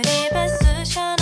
里被撕下。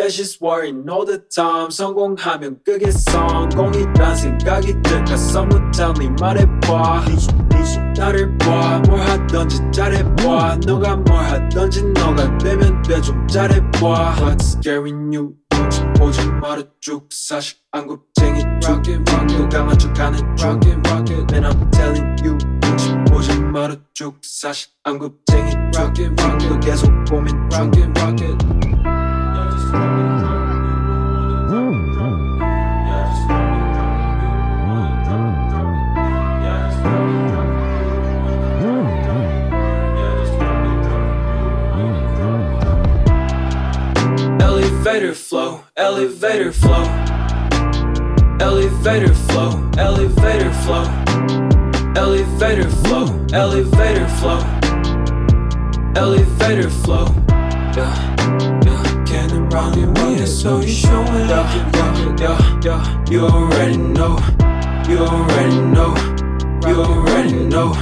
That's just worrying all the time 성공하면 그게 성공이란 생각이 들까 Someone tell me 말해봐 나를 봐뭘 하던지 잘해봐 너가 뭘 하던지 너가 되면 돼 좀 잘해봐 What's scaring you 오지 말아 쭉 사실 안 겁쟁이 쭉너 강한 척하는 쭉맨 I'm telling you 오지 말아 쭉 사실 안 겁쟁이 쭉너 계속 고민 쭉 Elevator flow, elevator flow. Elevator flow, elevator flow. Elevator flow, elevator flow. Elevator flow. Yeah, yeah. Cannon round me, so you showing Yeah, yeah, yeah, yeah. You already know. You already know. You already know.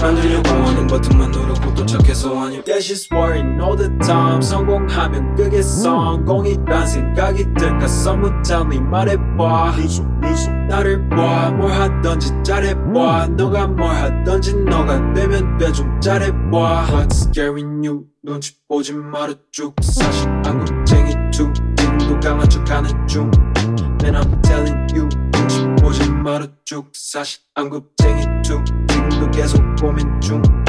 만들려고 하는 버튼만 누르고 도착해서 아니 Yeah she's worrying all the time. 성공하면 그게 성공이란 생각이 들까? Someone tell me 말해봐. 나를 봐뭘 하던지 잘해봐. 너가 뭘 하던지 너가 되면 돼. 좀 잘해봐. What's scaring you 눈치 보지 말아 쭉. 사실 안굽쟁이 중 지금도 강한 척하는 중. Man I'm telling you 눈치 보지 말아 쭉. 사실 안굽쟁이 중 지금도 계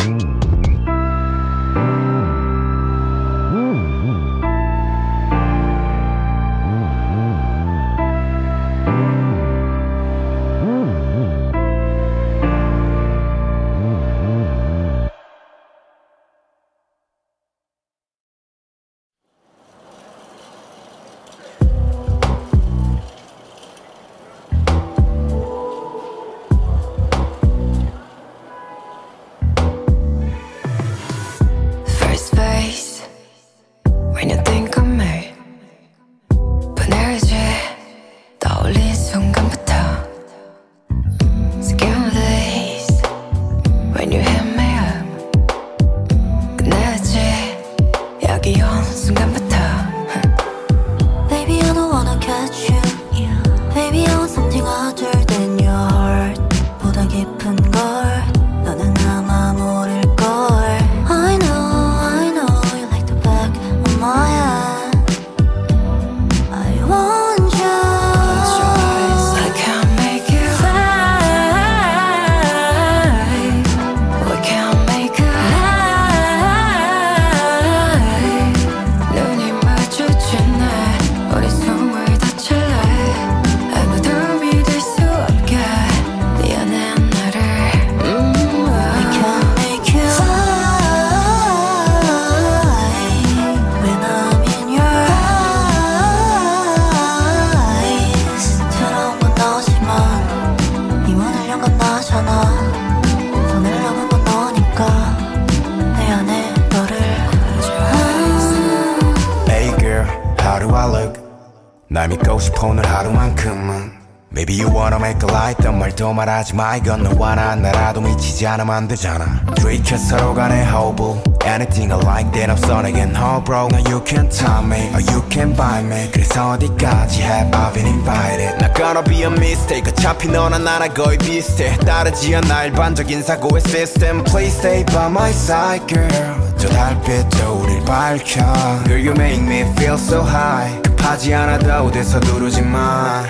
하지 마 이건 너와 나 나라도 미치지 않으면 안 되잖아 들이켜 서로 간의 호흡 Anything I like that 없어 내겐 oh bro Now you can tell me or you can buy me 그래서 어디까지 have I been invited Not gonna be a mistake 어차피 너나 나나 거의 비슷해 다르지 않아 일반적인 사고의 system Please stay by my side girl 저 달빛도 우릴 밝혀 Girl you make me feel so high 급하지 않아도 어디서 누르지 마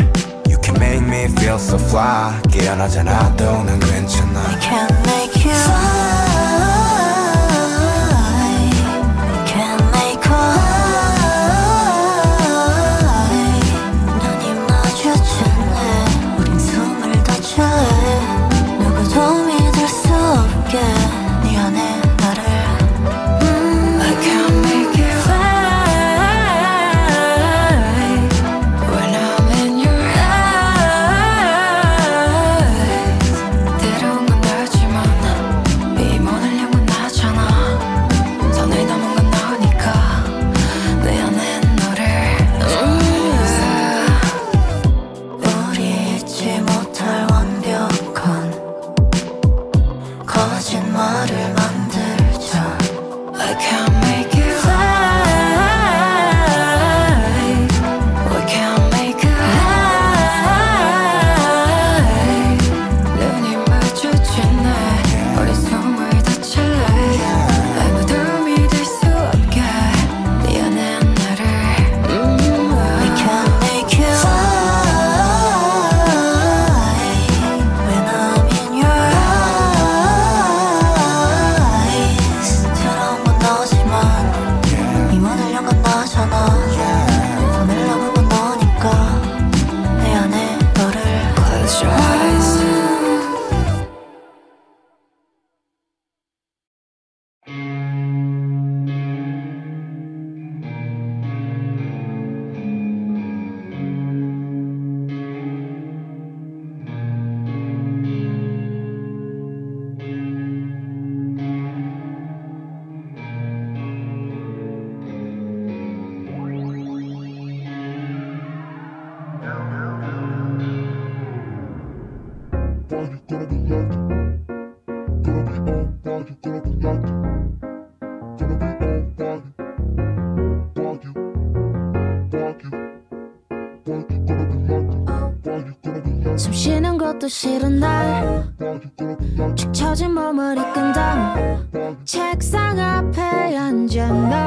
make me feel so fly 깨어나지 않아도 난 괜찮아 Can't make you fly. 것도 싫은 날 축 처진 몸을 이끈 담 책상 앞에 앉아.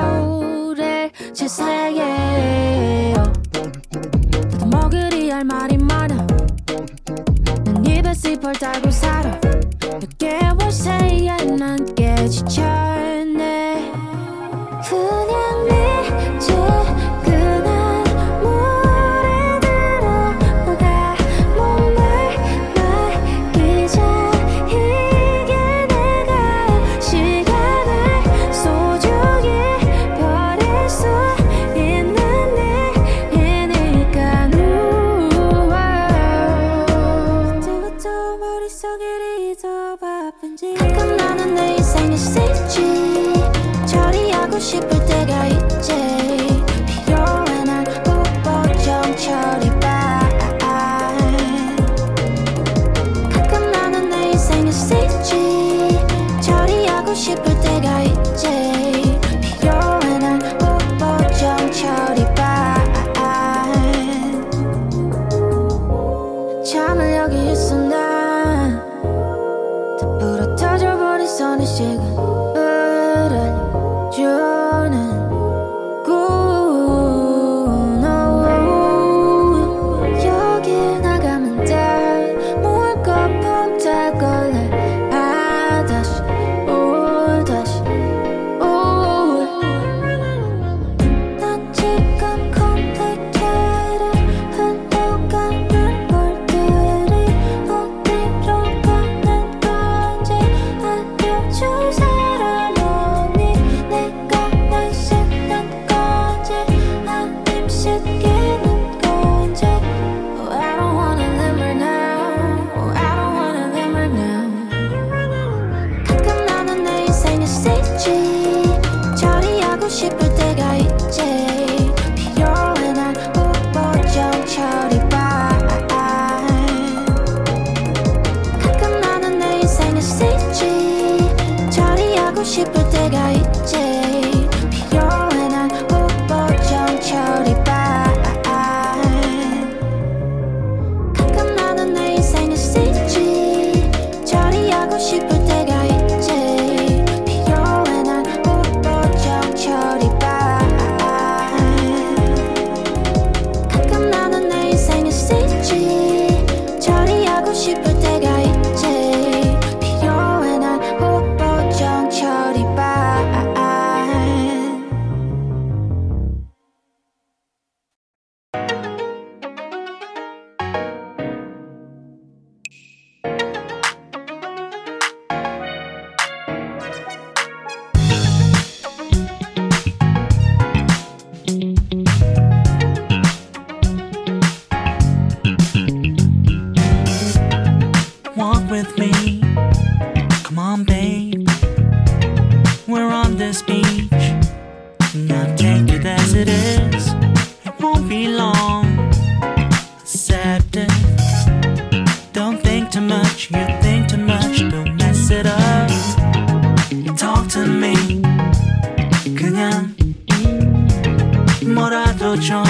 뭐라도 좀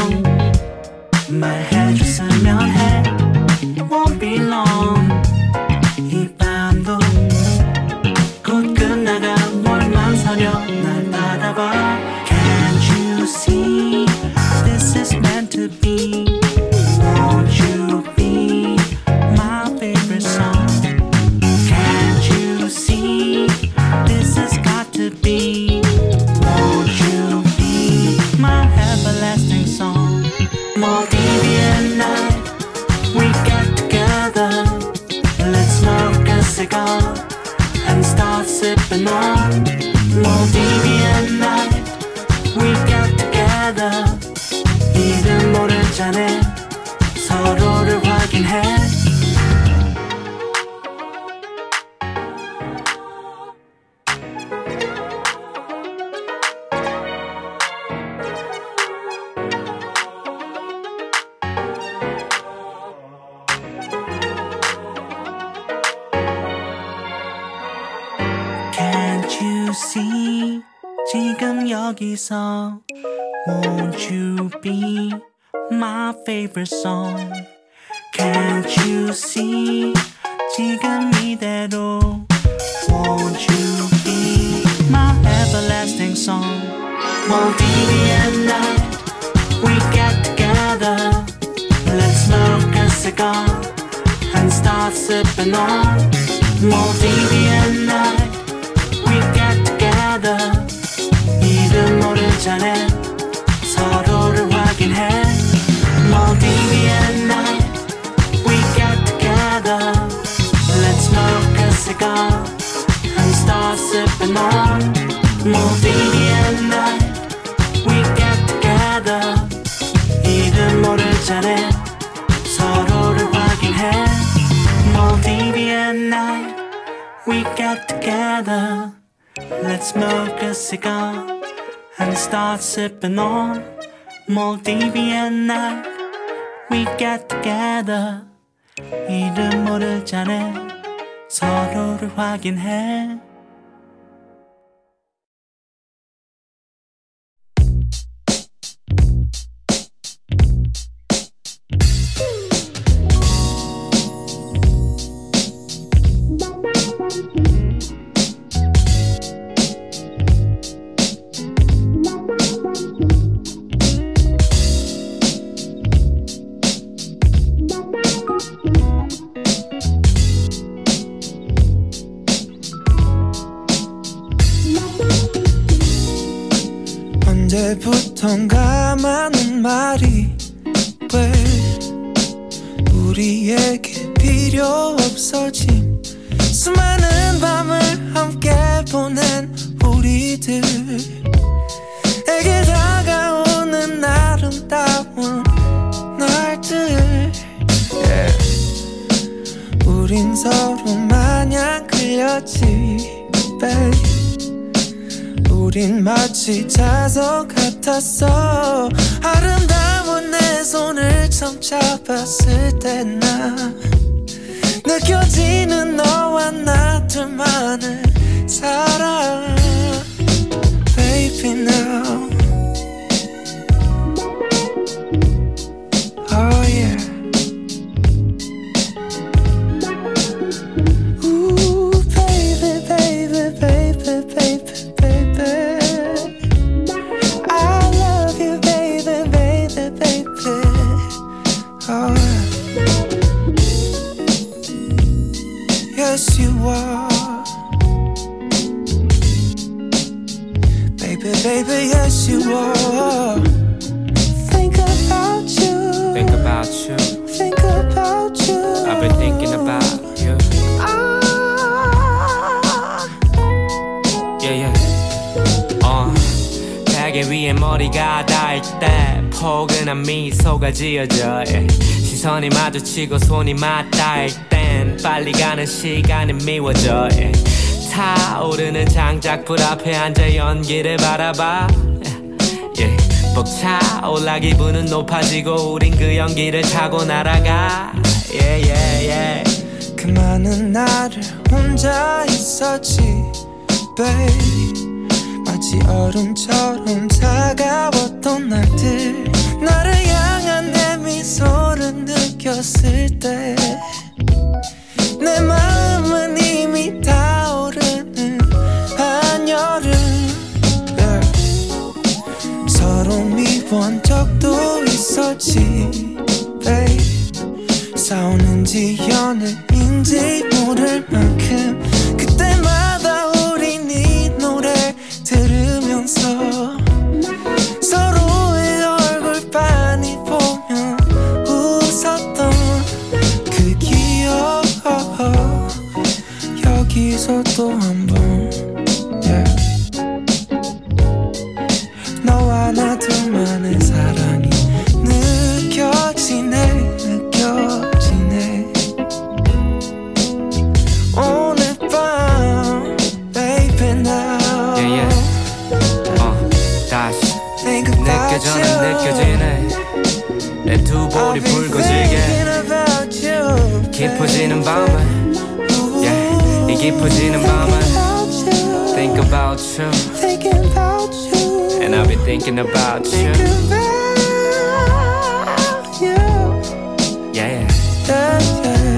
말해줬으면 해. Won't be long. We get together. Let's smoke a cigar and start sipping on Maldivian night. We get together. 이름 모를 자네 서로를 확인해. 언제부턴가 많은 말이 왜 우리에게 필요 없어진 수많은 밤을 함께 보낸 우리들에게 다가오는 아름다운 날들 yeah. 우린 서로 마냥 끌렸지 babe 우린 마치 자석 같았어. 아름다운 내 손을 처음 잡았을 때나 느껴지는 너와 나 둘만의 사랑. Baby now yes, you are. Baby, baby, yes, you are. Think about you. Think about you. Think about you. I've been thinking about you. Ah. Yeah, yeah. 어, 베개 위에 머리가 닿을 때 포근한 미소가 지어져. yeah. 시선이 마주치고 손이 맞닿을 땐 빨리 가는 시간이 미워져. yeah. 타오르는 장작불 앞에 앉아 연기를 바라봐. yeah. 벅차올라 기분은 높아지고 우린 그 연기를 타고 날아가. Yeah, yeah, yeah. 그 많은 나를 혼자 있었지 babe 마치 얼음처럼 차가웠던 날들 나를 향한 내 미소를 느꼈을 때 내 마음은 이미 타오르는 한여름. 서로 미워한 적도 있었지 babe 싸우는지 연애인지 모를 만큼 그때 여기서 또 한번 yeah. 너와 나 둘만의 사랑이 느껴지네 느껴지네 오늘 밤 baby now Yeah, yeah. 어, 다시 느껴져는 you. 느껴지네 내 두 볼이 붉어지게 깊어지는 이 깊어지는 밤은 Think about you. Thinking about you And I'll be thinking about you. About you Yeah, yeah, yeah, yeah.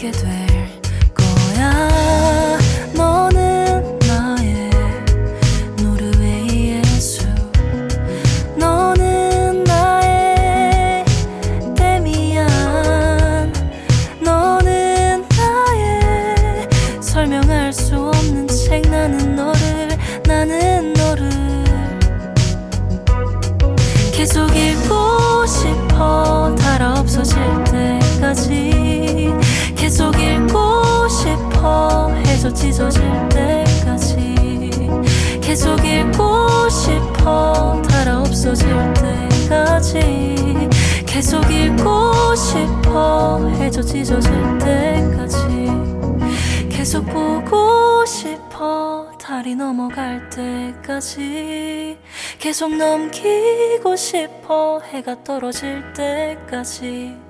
어떻게 돼. 해가 떨어질 때까지.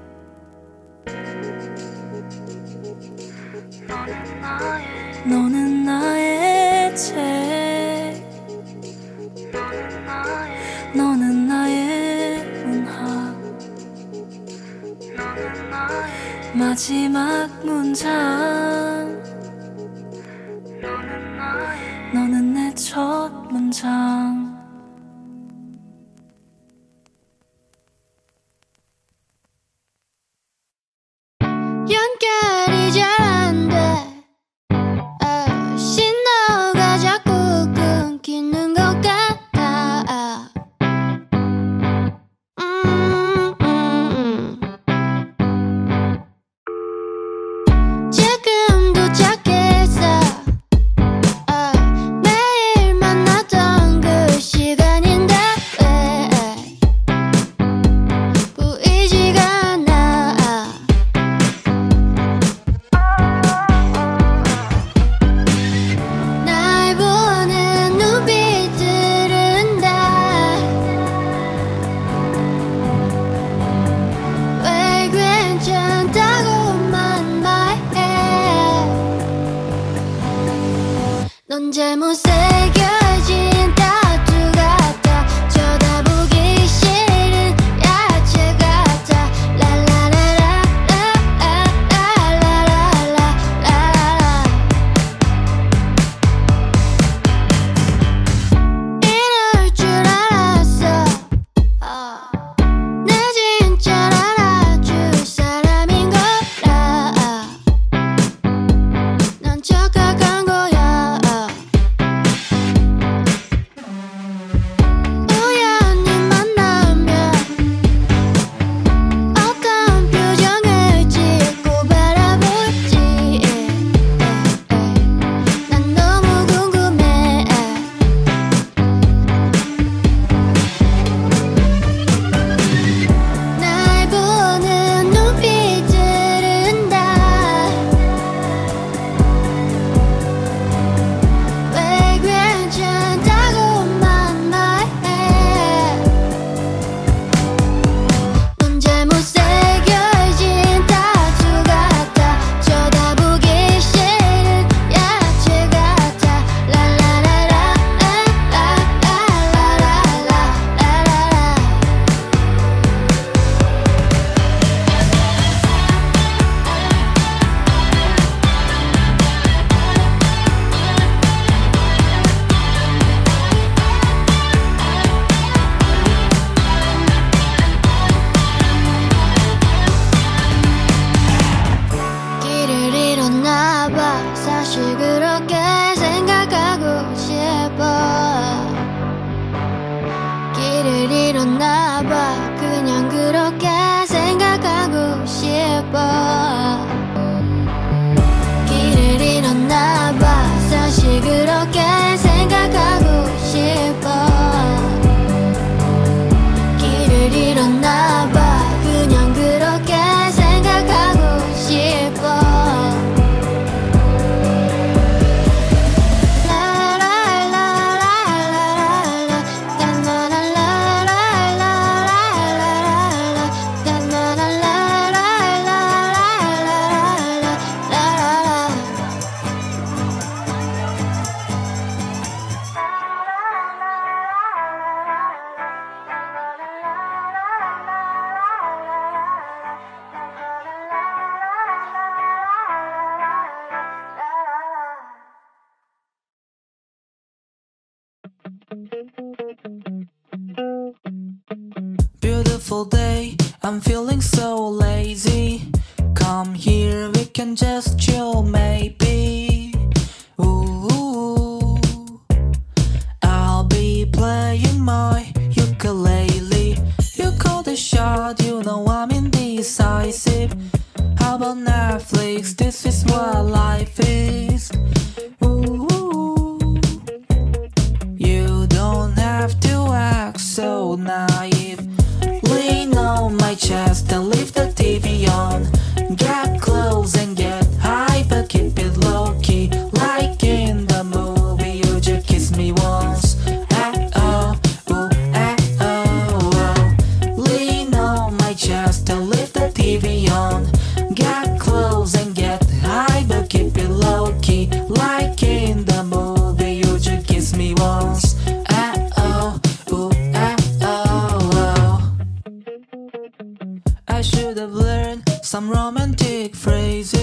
Some romantic phrases.